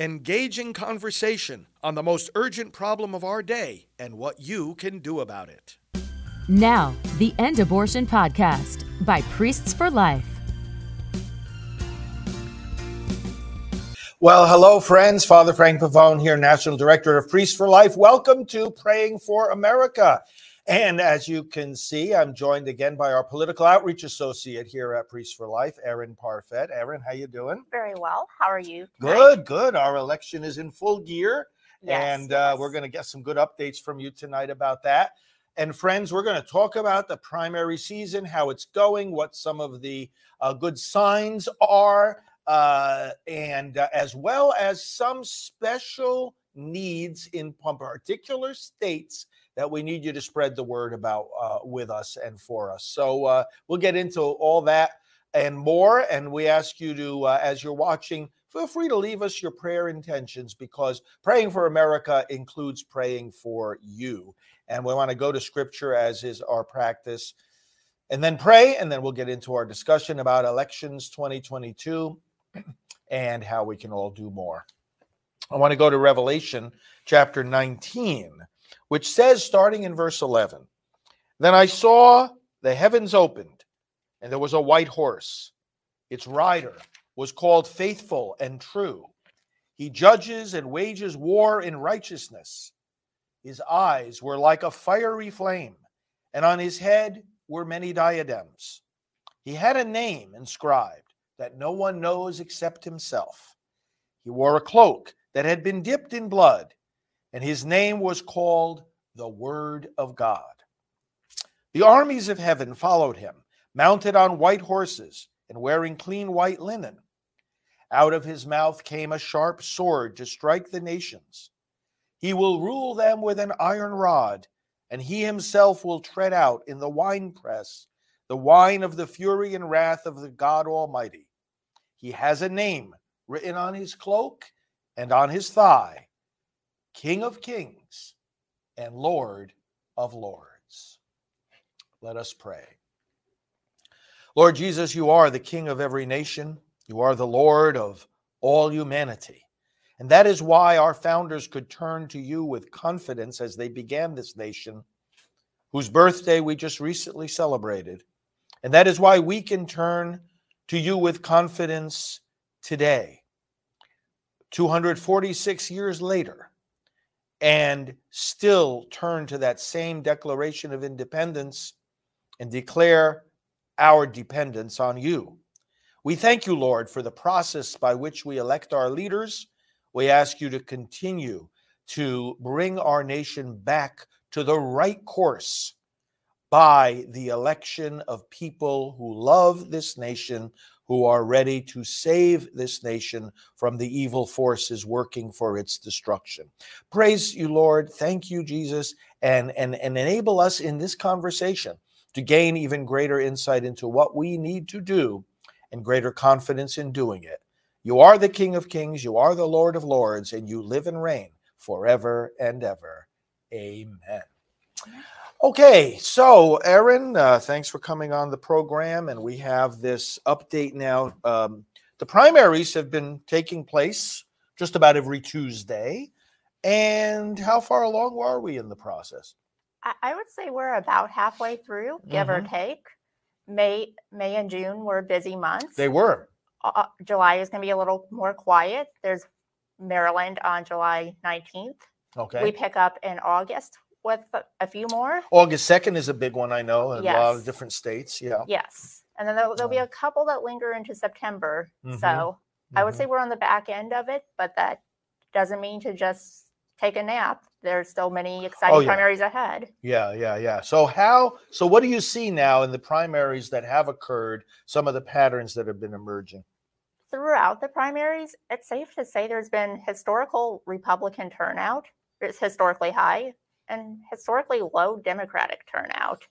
Engaging conversation on the most urgent problem of our day and what you can do about it. Now, the End Abortion Podcast by Priests for Life. Well, hello, friends. Father Frank Pavone here, National Director of Priests for Life. Welcome to Praying for America. And as you can see, I'm joined again by our political outreach associate here at Priests for Life, Erin Parfet. Erin, how you doing? Very well. How are you? Tonight? Good, good. Our election is in full gear, yes, and uh, yes. we're going to get some good updates from you tonight about that. And friends, we're going to talk about the primary season, how it's going, what some of the uh, good signs are, uh, and uh, as well as some special needs in particular states that we need you to spread the word about uh, with us and for us. So uh, we'll get into all that and more. And we ask you to, uh, as you're watching, feel free to leave us your prayer intentions because praying for America includes praying for you. And we want to go to scripture as is our practice and then pray. And then we'll get into our discussion about elections 2022 and how we can all do more. I want to go to Revelation chapter 19 which says, starting in verse 11, Then I saw the heavens opened, and there was a white horse. Its rider was called Faithful and True. He judges and wages war in righteousness. His eyes were like a fiery flame, and on his head were many diadems. He had a name inscribed that no one knows except himself. He wore a cloak that had been dipped in blood and his name was called the Word of God. The armies of heaven followed him, mounted on white horses and wearing clean white linen. Out of his mouth came a sharp sword to strike the nations. He will rule them with an iron rod, and he himself will tread out in the winepress the wine of the fury and wrath of the God Almighty. He has a name written on his cloak and on his thigh King of Kings and Lord of Lords. Let us pray. Lord Jesus, you are the King of every nation, you are the Lord of all humanity. And that is why our founders could turn to you with confidence as they began this nation, whose birthday we just recently celebrated. And that is why we can turn to you with confidence today, 246 years later and still turn to that same Declaration of Independence and declare our dependence on you. We thank you, Lord, for the process by which we elect our leaders. We ask you to continue to bring our nation back to the right course by the election of people who love this nation, who are ready to save this nation from the evil forces working for its destruction. Praise you, Lord. Thank you, Jesus, and, and, and enable us in this conversation to gain even greater insight into what we need to do and greater confidence in doing it. You are the King of Kings, you are the Lord of Lords, and you live and reign forever and ever. Amen. Okay, so Erin, uh, thanks for coming on the program, and we have this update now. Um, the primaries have been taking place just about every Tuesday, and how far along are we in the process? I, I would say we're about halfway through, give or Mhm. take. May, May and June were busy months. They were. Uh, July is going to be a little more quiet. There's Maryland on July 19th. Okay. We pick up in August with a, few more. August second is a big one, I know, in a lot of different states. Yeah. Yes. And then there'll, there'll be a couple that linger into September. Mhm, So I would say we're on the back end of it, but that doesn't mean to just take a nap. There's still many exciting Oh, yeah. primaries ahead. Yeah, yeah, yeah. So how? So what do you see now in the primaries that have occurred? Some of the patterns that have been emerging. Throughout the primaries, it's safe to say there's been historical Republican turnout. It's historically high and historically low Democratic turnout.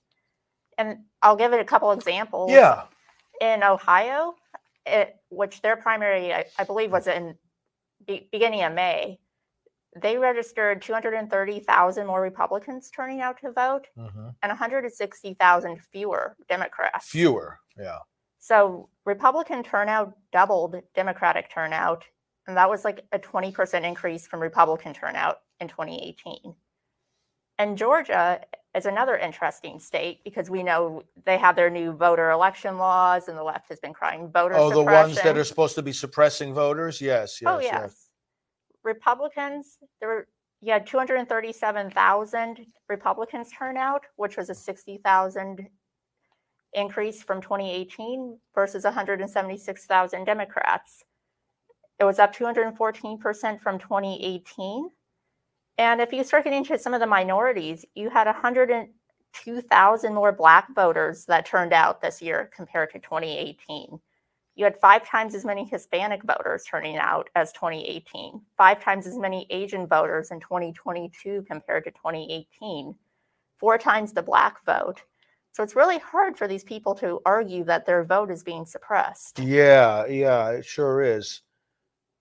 And I'll give it a couple examples. Yeah. In Ohio, it, which their primary, I, I believe, was in be, beginning of May, they registered 230,000 more Republicans turning out to vote mhm. and 160,000 fewer Democrats. Fewer. Yeah. So Republican turnout doubled Democratic turnout and that was like a 20% increase from Republican turnout in 2018. And Georgia is another interesting state because we know they have their new voter election laws, and the left has been crying voter Oh, the ones that are supposed to be suppressing voters? Yes, oh, yes, oh yes. Republicans, there were you had 237,000 Republicans turnout, which was a 60,000 increase from 2018 versus 176,000 Democrats. It was up 214% from 2018. And if you start getting into some of the minorities, you had 102,000 more Black voters that turned out this year compared to 2018. You had five times as many Hispanic voters turning out as 2018, five times as many Asian voters in 2022 compared to 2018, four times the Black vote. So it's really hard for these people to argue that their vote is being suppressed. Yeah, yeah, it sure is.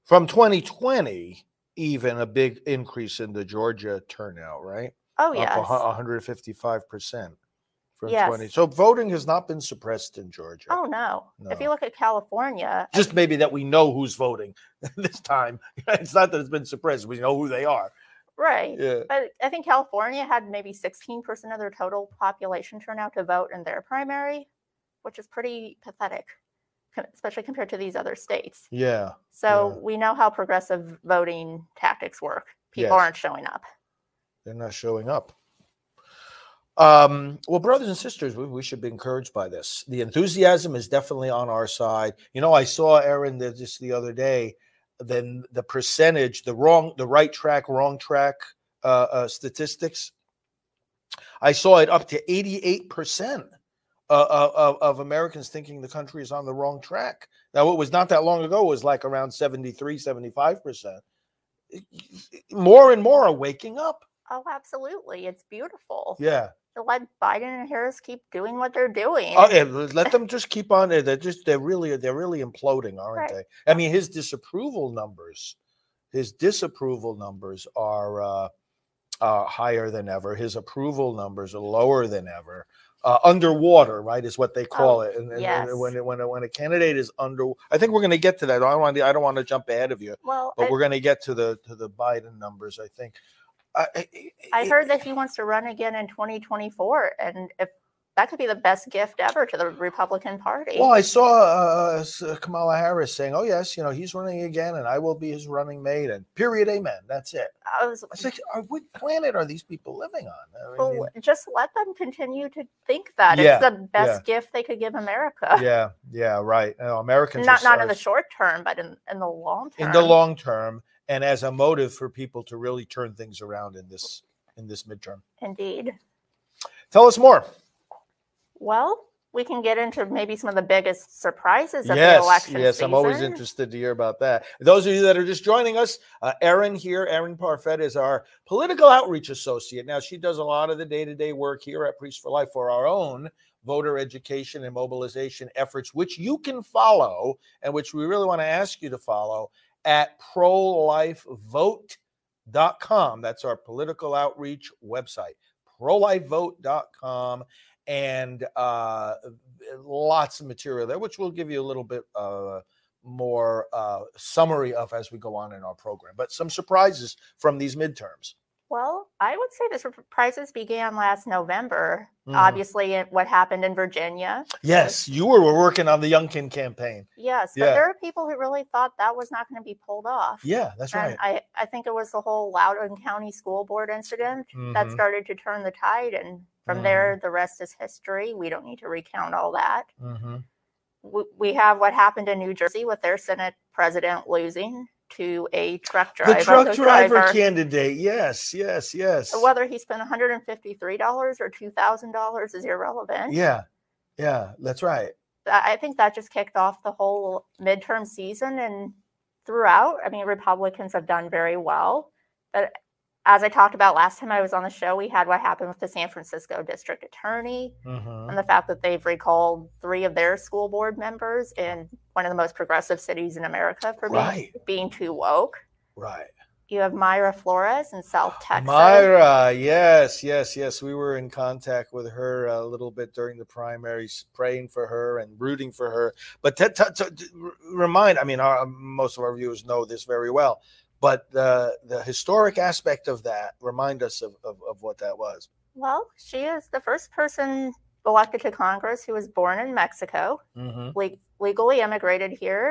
From 2020, even a big increase in the Georgia turnout, right? Oh, Up yes. a 155% from Yes. 20. So voting has not been suppressed in Georgia. Oh, no. If you look at California, Just maybe that we know who's voting this time. It's not that it's been suppressed. We know who they are. right. Yeah. But I think California had maybe 16% of their total population turn out to vote in their primary, which is pretty pathetic, especially compared to these other states. Yeah. So Yeah. we know how progressive voting tactics work. People Yes. aren't showing up. They're not showing up. Um, well, brothers and sisters, we, we should be encouraged by this. The enthusiasm is definitely on our side. You know, I saw Erin the- just the other day. Then the percentage, the wrong, the right track, wrong track uh, uh, statistics. I saw it up to eighty-eight percent uh, of, of Americans thinking the country is on the wrong track. Now, it was not that long ago. It was like around 73, 75 percent. More and more are waking up. Oh, absolutely. It's beautiful. Yeah. To let Biden and Harris keep doing what they're doing. Oh, yeah, let them just keep on. They're just they're really they're really imploding, aren't Right. they? I mean, his disapproval numbers, his disapproval numbers are uh, uh, higher than ever. His approval numbers are lower than ever. Uh, underwater, right, is what they call Oh, it. And, and- and when when a- when a candidate is under, I think we're going to get to that. I don't want to, I don't want to jump ahead of you, well, but I, we're going to get to the to the Biden numbers. I think. I, I, I it- heard that he wants to run again in 2024. And if that could be the best gift ever to the Republican Party. Well, I saw uh, uh, Kamala Harris saying, "Oh yes, you know he's running again, and I will be his running mate." And period, amen. That's it. I was I was like, "What planet are these people living on?" I well, just let them continue to think that Yeah, it's the best gift they could give America. yeah, yeah, right. You know, Americans not not in the short term, but in, in the long term. in the long term, and as a motive for people to really turn things around in this in this midterm. Indeed. Tell us more. Well, we can get into maybe some of the biggest surprises of the election yes, I'm always interested to hear about that. Those of you that are just joining us, uh, Erin here, Erin Parfet is our political outreach associate. Now, she does a lot of the day to day work here at Priest for Life for our own voter education and mobilization efforts, which you can follow and which we really want to ask you to follow at prolifevote.com. That's our political outreach website, prolifevote.com. And uh, lots of material there, which we'll give you a little bit uh, more uh, summary of as we go on in our program. But some surprises from these midterms. Well, I would say the surprises began last November. Mhm. Obviously, what happened in Virginia. Yes, you were working on the Youngkin campaign. Yes, but Yeah. there are people who really thought that was not going to be pulled off. Yeah, that's and right. I, I think it was the whole Loudoun County School Board incident that Mhm. started to turn the tide. And from Mhm. there, the rest is history. We don't need to recount all that. Mhm. W- We have what happened in New Jersey with their Senate president losing to a truck The driver. truck the driver candidate. Yes, yes, yes. Whether he spent $153 or $2,000 is irrelevant. Yeah, yeah, that's right. I think that just kicked off the whole midterm season and throughout. I mean, Republicans have done very well. But as I talked about last time I was on the show, we had what happened with the San Francisco district attorney Mhm. and the fact that they've recalled three of their school board members in one of the most progressive cities in America for being, Right. being too woke. Right. You have Mayra Flores in South Texas. Mayra, yes, yes, yes. We were in contact with her a little bit during the primaries, praying for her and rooting for her. But to, to, to remind, I mean, our, most of our viewers know this very well, but the the historic aspect of that, remind us of, of, of what that was. Well, she is the first person elected to Congress who was born in Mexico, Mm-hmm, le- legally immigrated here,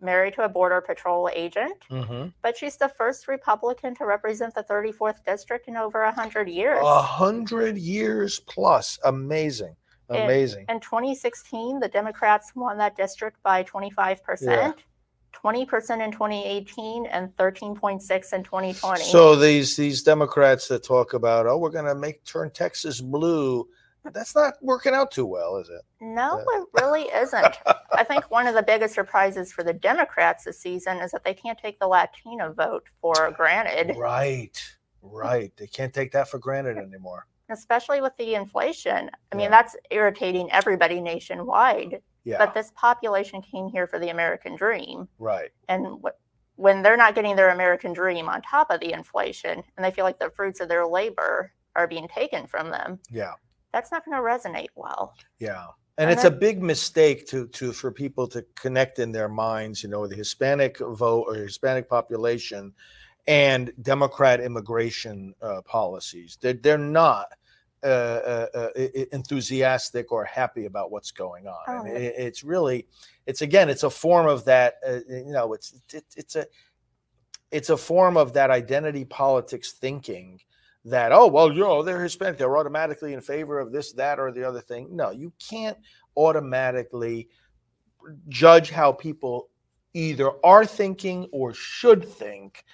married to a Border Patrol agent. mm-hmm. But she's the first Republican to represent the 34th district in over 100 years. A hundred years plus. Amazing. Amazing. In 2016, the Democrats won that district by 25%, 20% in 2018, and 13.6 in 2020. So these these Democrats that talk about, oh, we're gonna make turn Texas blue, that's not working out too well, is it? no, Yeah. it really isn't. I think one of the biggest surprises for the Democrats this season is that they can't take the Latino vote for granted, Right, right. They can't take that for granted anymore. especially with the inflation. I mean, Yeah. that's irritating everybody nationwide. Yeah, But this population came here for the American dream. right. and wh- when they're not getting their American dream on top of the inflation, and they feel like the fruits of their labor are being taken from them, Yeah, that's not going to resonate well. yeah. And And it's a big mistake to to for people to connect in their minds, you know, the Hispanic vote or Hispanic population and Democrat immigration uh, policies. They're they're not uh, uh, uh, enthusiastic or happy about what's going on. Oh, and it, it's really, it's again, it's a form of that. Uh, you know, it's it, it's a it's a form of that identity politics thinking that oh well you know they're hispanic they're automatically in favor of this that or the other thing no you can't automatically judge how people either are thinking or should think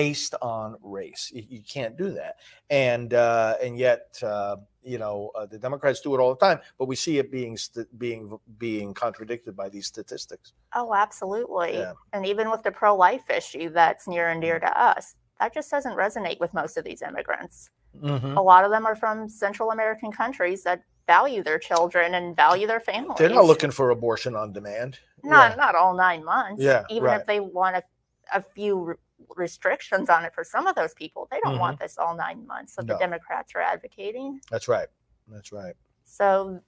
based on race you, you can't do that and uh, and yet uh, you know uh, the democrats do it all the time but we see it being st- being being contradicted by these statistics Oh, absolutely. Yeah. And even with the pro life issue that's near and dear to us, that just doesn't resonate with most of these immigrants. Mhm. A lot of them are from Central American countries that value their children and value their families. they're not looking for abortion on demand not Yeah. not all nine months. Yeah, even right. if they want a, a few restrictions on it for some of those people, they don't want this all nine months. Mm-hmm. No. the Democrats are advocating. that's right that's right So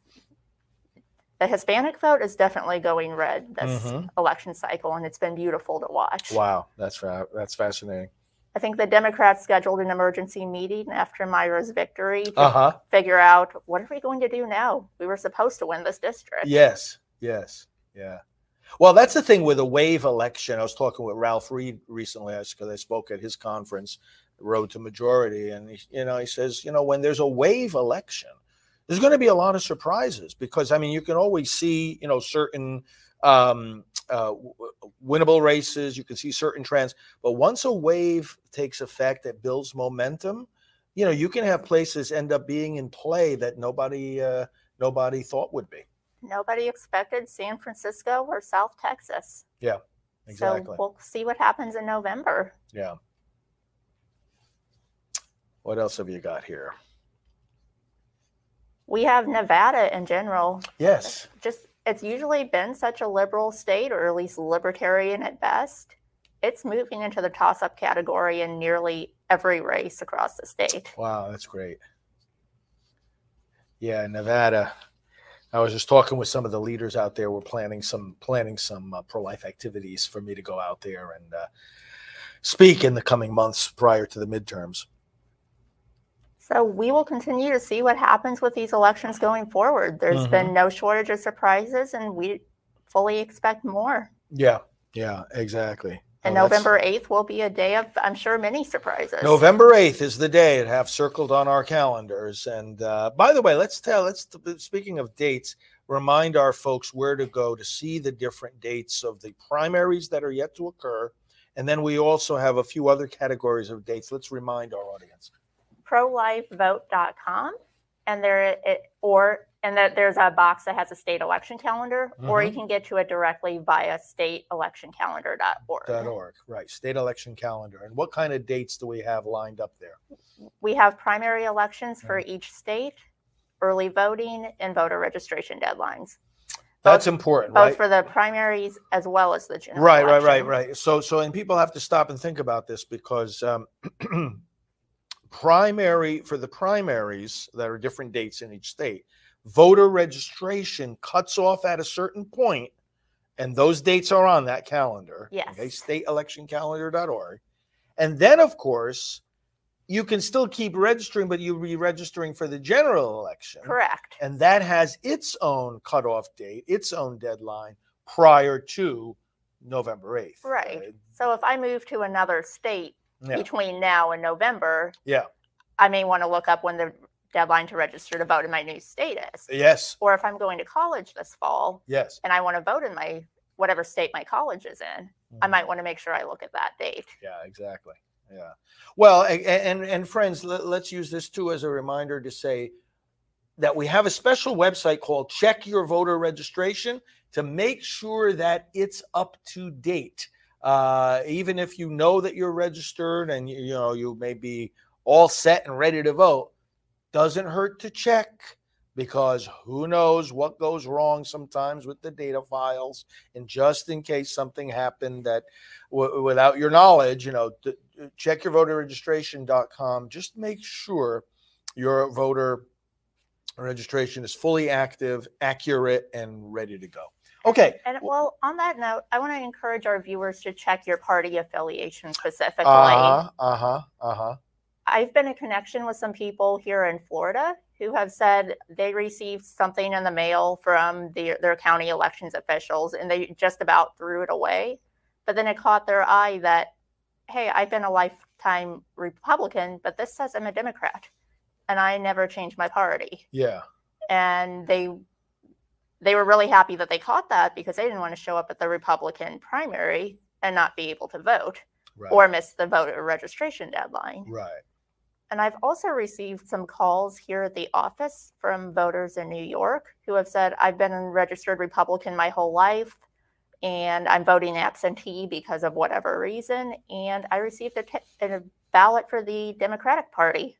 the Hispanic vote is definitely going red this Mhm. election cycle, and it's been beautiful to watch. wow that's fa- that's fascinating I think the Democrats scheduled an emergency meeting after Mayra's victory to uh-huh figure out what are we going to do now. We were supposed to win this district. Yes, yes, yeah. Well, that's the thing with a wave election. I was talking with Ralph Reed recently because I spoke at his conference, Road to Majority, and he, you know he says, you know, when there's a wave election, there's going to be a lot of surprises because I mean you can always see you know certain um, uh, winnable races, you can see certain trends, but once a wave takes effect that builds momentum, you know you can have places end up being in play that nobody uh, nobody thought would be. Nobody expected San Francisco or South Texas. Yeah, exactly. So we'll see what happens in November. yeah. What else have you got here? We have Nevada in general. Yes. Just it's usually been such a liberal state, or at least libertarian at best. It's moving into the toss-up category in nearly every race across the state. Wow, that's great. Yeah, Nevada. I was just talking with some of the leaders out there. We're planning some planning some uh, pro life activities for me to go out there and uh, speak in the coming months prior to the midterms. So we will continue to see what happens with these elections going forward. There's Mm-hmm. been no shortage of surprises, and we fully expect more. Yeah, yeah, exactly. And November 8th will be a day of, I'm sure, many surprises. November 8th is the day it have circled on our calendars. And uh, by the way, let's tell, let's, speaking of dates, remind our folks where to go to see the different dates of the primaries that are yet to occur. And then we also have a few other categories of dates. Let's remind our audience. prolifevote.com and there it or and that there's a box that has a state election calendar or you Mhm. can get to it directly via stateelectioncalendar.org. .org, right? State election calendar. And what kind of dates do we have lined up there? We have primary elections for each state, early voting, and voter registration deadlines. That's both- important, both right? for the primaries as well as the general Right, right, right, right. So, so, and people have to stop and think about this because um, primary for the primaries that are different dates in each state, voter registration cuts off at a certain point, and those dates are on that calendar. Okay, Yes. stateelectioncalendar.org, and then of course. You can still keep registering, but you'll be registering for the general election. Correct. And that has its own cutoff date, its own deadline prior to November 8th. Right. Uh, so if I move to another state Yeah. between now and November, Yeah. I may want to look up when the deadline to register to vote in my new status. Yes. Or if I'm going to college this fall Yes. and I want to vote in my whatever state my college is in, I Mhm. might want to make sure I look at that date. Yeah, exactly. Yeah. Well, a- a- and and friends, let, let's use this too as a reminder to say that we have a special website called Check Your Voter Registration to make sure that it's up to date. Uh, even if you know that you're registered and you, you know you may be all set and ready to vote, doesn't hurt to check because who knows what goes wrong sometimes with the data files. And just in case something happened that w- without your knowledge, you know, d- check your voter registration.com. Just make sure your voter registration is fully active, accurate, and ready to go. Okay. And well, on that note, I want to encourage our viewers to check your party affiliation specifically. Uh huh. Uh huh. Uh huh. I've been in connection with some people here in Florida who have said they received something in the mail from the, their county elections officials and they just about threw it away. But then it caught their eye that, hey, I've been a lifetime Republican, but this says I'm a Democrat and I never changed my party. Yeah. And they they were really happy that they caught that because they didn't want to show up at the Republican primary and not be able to vote Right. or miss the voter registration deadline. right. And I've also received some calls here at the office from voters in New York who have said, I've been a registered Republican my whole life and I'm voting absentee because of whatever reason. And I received a, t- a ballot for the Democratic Party.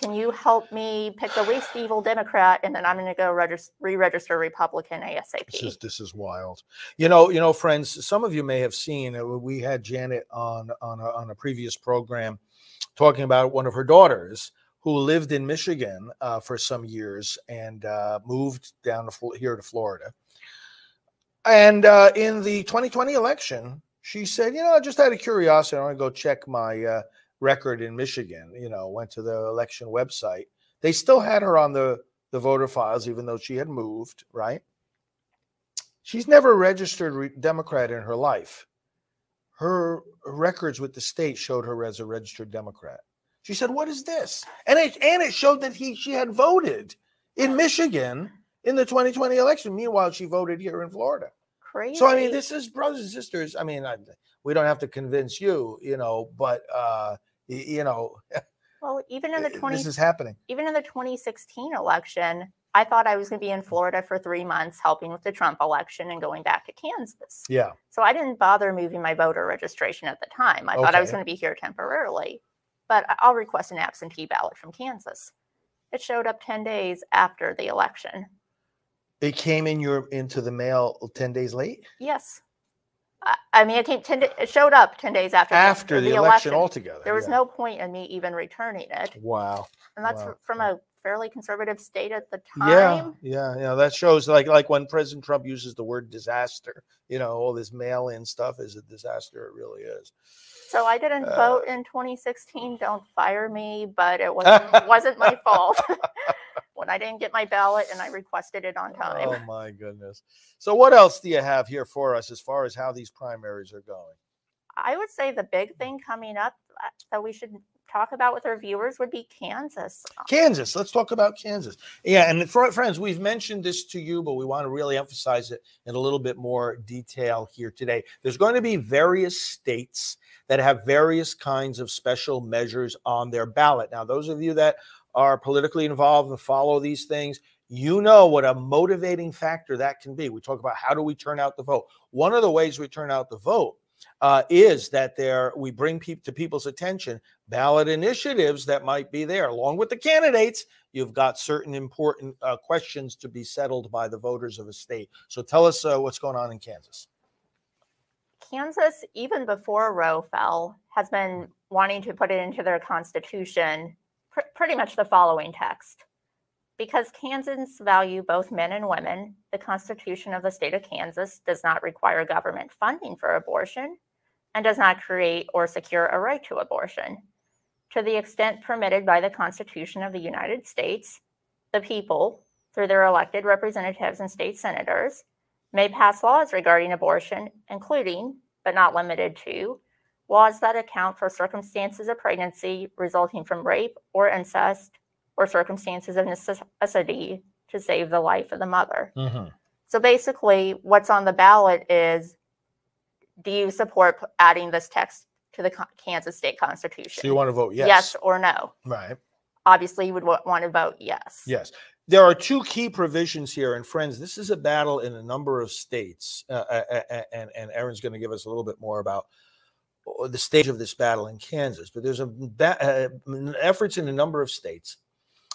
Can you help me pick the least evil Democrat? And then I'm going to go regis- re register Republican ASAP. This is this is wild. You know, you know, friends. Some of you may have seen. We had Janet on on a, on a previous program talking about one of her daughters who lived in Michigan uh, for some years and uh, moved down to here to Florida. And uh, in the 2020 election, she said, "You know, just out of curiosity, I want to go check my uh, record in Michigan." You know, went to the election website. They still had her on the the voter files, even though she had moved. Right? She's never registered re- Democrat in her life. Her records with the state showed her as a registered Democrat. She said, "What is this?" And it and it showed that he she had voted in Michigan in the 2020 election. Meanwhile, she voted here in Florida. Crazy. So I mean, this is brothers and sisters. I mean, I, we don't have to convince you, you know, but uh, you know, well, even in the 20 this is happening. even in the 2016 election, I thought I was going to be in Florida for three months helping with the Trump election and going back to Kansas. Yeah, So I didn't bother moving my voter registration at the time. I thought I was going to be here temporarily, but I'll request an absentee ballot from Kansas. It showed up 10 days after the election. it came in your into the mail ten days late Yes. I, mean, it came 10 it showed up 10 days after, after the, election, altogether. There was yeah. no point in me even returning it. wow. And that's Wow. fr- from a fairly conservative state at the time. yeah, yeah. yeah. That shows like like when President Trump uses the word disaster. You know, all this mail-in stuff is a disaster. It really is. So I didn't Uh, vote in 2016. Don't fire me, but it wasn't wasn't my fault when I didn't get my ballot and I requested it on time. Oh my goodness. So what else do you have here for us as far as how these primaries are going? I would say the big thing coming up uh, that we should talk about with our viewers would be Kansas. Kansas. Let's talk about Kansas. Yeah, and for friends, we've mentioned this to you, but we want to really emphasize it in a little bit more detail here today. There's going to be various states that have various kinds of special measures on their ballot. Now, those of you that are politically involved and follow these things, you know what a motivating factor that can be. We talk about how do we turn out the vote. One of the ways we turn out the vote uh, is that there we bring peop to people's attention ballot initiatives that might be there, along with the candidates. You've got certain important uh, questions to be settled by the voters of a state. So tell us uh, what's going on in Kansas. Kansas, even before Roe fell, has been wanting to put it into their constitution pr- pretty much the following text. Because Kansans value both men and women, the Constitution of the state of Kansas does not require government funding for abortion and does not create or secure a right to abortion. To the extent permitted by the Constitution of the United States, the people, through their elected representatives and state senators, may pass laws regarding abortion, including, but not limited to, laws that account for circumstances of pregnancy resulting from rape or incest or circumstances of necessity to save the life of the mother. Mm-hmm. So basically, what's on the ballot is do you support adding this text to the Kansas state constitution? So you want to vote yes? yes or no? Right. Obviously, you would want to vote yes. Yes. There are two key provisions here, and friends, this is a battle in a number of states, uh, uh, uh, and and Erin's going to give us a little bit more about uh, the stage of this battle in Kansas. But there's a uh, efforts in a number of states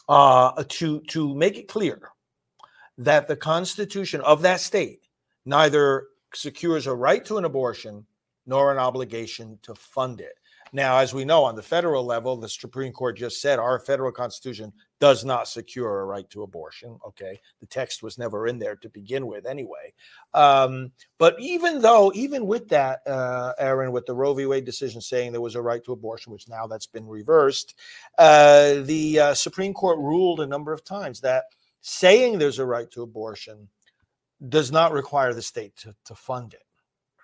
uh, to to make it clear that the Constitution of that state neither secures a right to an abortion nor an obligation to fund it. Now, as we know, on the federal level, the Supreme Court just said our federal Constitution does not secure a right to abortion. Okay. The text was never in there to begin with, anyway. Um, but even though, even with that, uh, Erin, with the Roe v. Wade decision saying there was a right to abortion, which now that's been reversed, uh, the uh, Supreme Court ruled a number of times that saying there's a right to abortion does not require the state to, to fund it.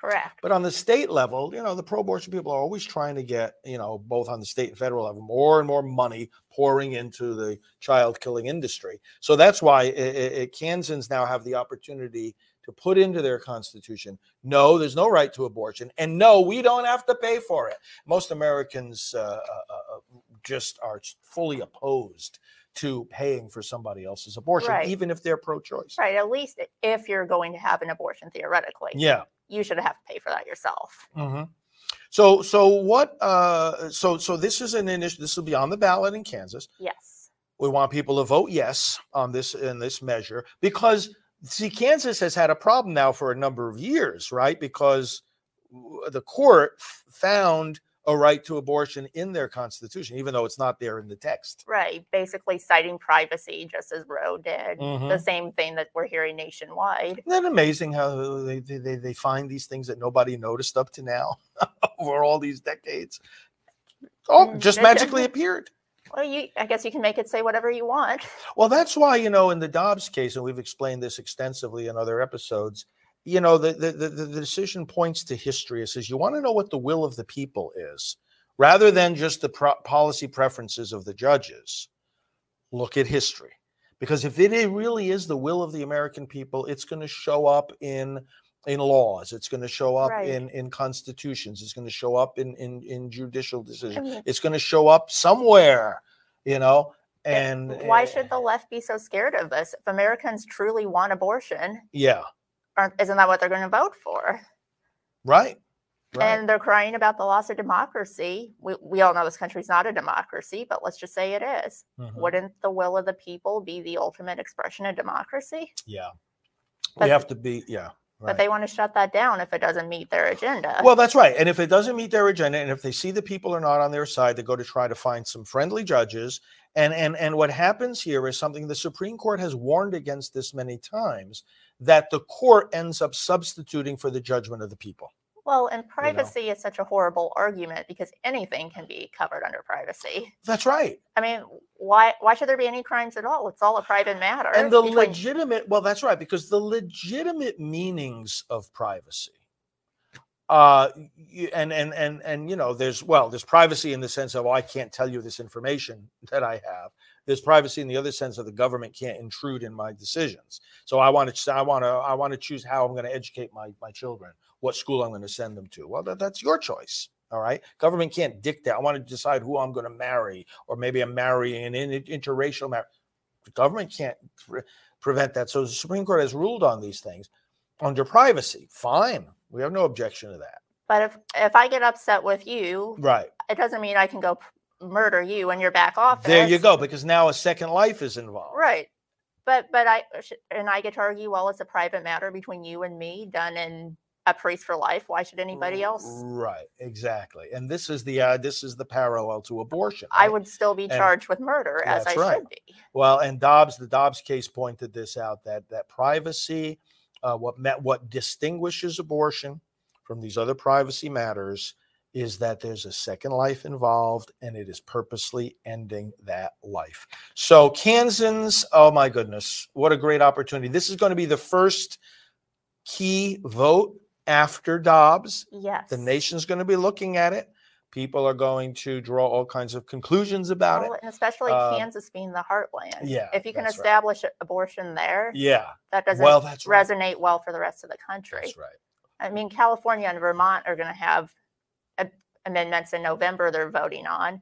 Correct. But on the state level, you know, the pro-abortion people are always trying to get, you know, both on the state and federal level, more and more money pouring into the child killing industry. So that's why i i i- Kansans now have the opportunity to put into their constitution, no, there's no right to abortion, and no, we don't have to pay for it. Most Americans uh, uh, uh, just are fully opposed to paying for somebody else's abortion, Right. even if they're pro-choice. Right. At least if you're going to have an abortion, theoretically, Yeah. you should have to pay for that yourself. hmm So, so what? Uh, so, so this is an initiative. This will be on the ballot in Kansas. Yes. We want people to vote yes on this in this measure because see, Kansas has had a problem now for a number of years, right? Because the court found a right to abortion in their constitution, even though it's not there in the text. Right. Basically citing privacy, just as Roe did. The Mhm. same thing that we're hearing nationwide. Isn't that amazing how they, they, they- they find these things that nobody noticed up to now over all these decades? Oh, Mm, just magically appeared. Well, you, I guess you can make it say whatever you want. Well, that's why, you know, in the Dobbs case, and we've explained this extensively in other episodes, you know, the, the, the, the decision points to history. It says you want to know what the will of the people is rather than just the pro- policy preferences of the judges. Look at history. Because if it really is the will of the American people, it's going to show up in in laws. It's going to show up Right. in in constitutions. It's going to show up in in, in judicial decisions. mean, It's going to show up somewhere, you know. it- And why eh, should the left be so scared of this? If Americans truly want abortion, Yeah, aren't, isn't that what they're going to vote for? right. Right. And they're crying about the loss of democracy. We, we all know this country's not a democracy, but let's just say it is. Mhm. Wouldn't the will of the people be the ultimate expression of democracy? Yeah. we have to be, yeah. But they want to shut that down if it doesn't meet their agenda. well, that's right. And if it doesn't meet their agenda, and if they see the people are not on their side, they go to try to find some friendly judges. And and and what happens here is something the Supreme Court has warned against this many times that the court ends up substituting for the judgment of the people. Well, and privacy is such a horrible argument because anything can be covered under privacy. That's right. I mean, why why should there be any crimes at all? It's all a private matter. And the between- legitimate, well, that's right, because the legitimate meanings of privacy, uh, and and and and you know, there's well, there's privacy in the sense of, oh, I can't tell you this information that I have. There's privacy in the other sense of the government can't intrude in my decisions. So I want to, I want to, I want to choose how I'm going to educate my my children, what school I'm going to send them to. Well, that, that's your choice. All right. Government can't dictate. I want to decide who I'm going to marry, or maybe I'm marrying an interracial marriage. The government can't pre- prevent that. So the Supreme Court has ruled on these things under privacy. Fine. We have no objection to that. But if if I get upset with you, Right. it doesn't mean I can go p- murder you in your back office. There you go, because now a second life is involved. Right. But but I and I get to argue, well, it's a private matter between you and me, done in a priest for life. Why should anybody else? Right, exactly. And this is the uh, this is the parallel to abortion. I would still be And charged with murder as I right. should be. Well, and Dobbs, the Dobbs case pointed this out that that privacy, uh, what met, what distinguishes abortion from these other privacy matters is that there's a second life involved and it is purposely ending that life. So Kansans, oh my goodness, what a great opportunity. This is going to be the first key vote after Dobbs. Yes. The nation's going to be looking at it. People are going to draw all kinds of conclusions about Well, it. and especially Uh, Kansas being the heartland. yeah, If you can that's right. establish abortion there, Yeah, that doesn't well, that's right. resonate well for the rest of the country. That's right. I mean, California and Vermont are going to have a- amendments in November they're voting on.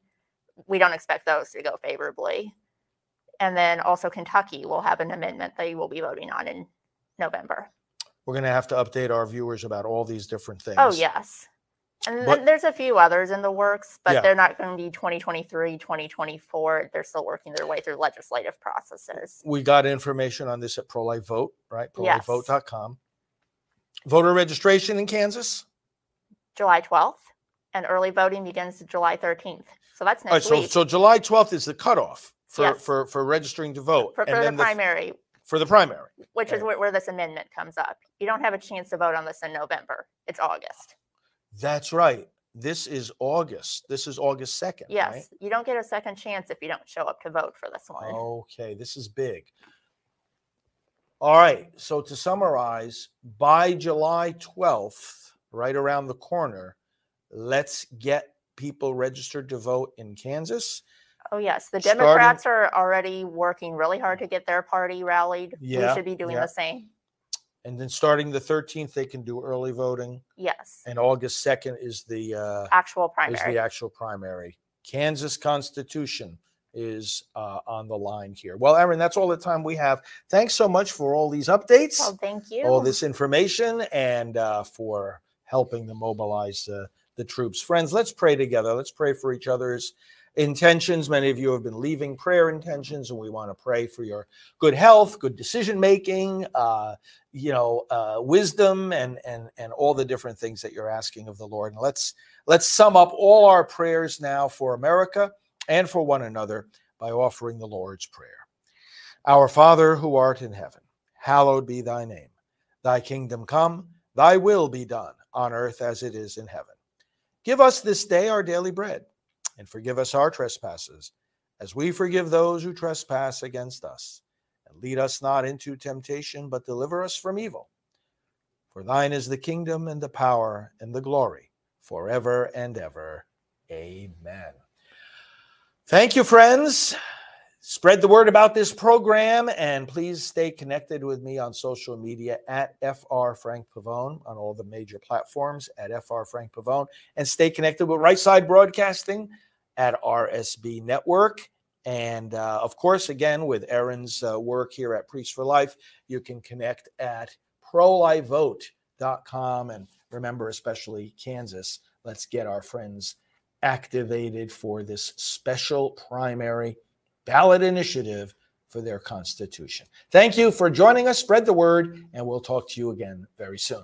We don't expect those to go favorably. And then also Kentucky will have an amendment they will be voting on in November. We're going to have to update our viewers about all these different oh, things. Oh, yes. And But- then there's a few others in the works, but Yeah. they're not going to be 2023, 2024. They're still working their way through legislative processes. We got information on this at Pro Life Vote, right? Yes. ProLifeVote.com. Voter registration in Kansas. July 12th, and early voting begins July 13th. So that's All right, next so week so July 12th is the cutoff for Yes. for for registering to vote, for, and for the the f- primary, for the primary. which is where, where this amendment comes up. You don't have a chance to vote on this in November. It's August. That's right. This is August. This is August 2nd. Yes, Right? you don't get a second chance if you don't show up to vote for this one. Okay, this is big. All right. So to summarize, by July 12th, right around the corner, let's get people registered to vote in Kansas. Oh, yes. The Starting- Democrats are already working really hard to get their party rallied. Yeah, we should be doing yeah. the same. And then starting the 13th, they can do early voting. Yes. And August 2nd is the uh, Actual is primary. the actual primary. Kansas Constitution is uh, on the line here. Well, Erin, that's all the time we have. Thanks so much for all these updates. Well, thank you. all this information and uh, for helping to mobilize uh, the troops. Friends, let's pray together. Let's pray for each other's intentions. Many of you have been leaving prayer intentions, and we want to pray for your good health, good decision making, uh, you know, uh, wisdom, and and and all the different things that you're asking of the Lord. And let's let's sum up all our prayers now for America and for one another by offering the Lord's prayer. Our Father who art in heaven, hallowed be thy name. Thy kingdom come, thy will be done on earth as it is in heaven. Give us this day our daily bread, and forgive us our trespasses, as we forgive those who trespass against us. And lead us not into temptation, but deliver us from evil. For thine is the kingdom and the power and the glory forever and ever. Amen. Thank you, friends. Spread the word about this program and please stay connected with me on social media at FR Frank Pavone on all the major platforms at FR Frank Pavone and stay connected with Right Side Broadcasting at RSB Network. And uh, of course, again, with Erin's uh, work here at Priest for Life, you can connect at prolifevote.com. And remember, especially Kansas, let's get our friends activated for this special primary ballot initiative for their constitution. Thank you for joining us. Spread the word, and we'll talk to you again very soon.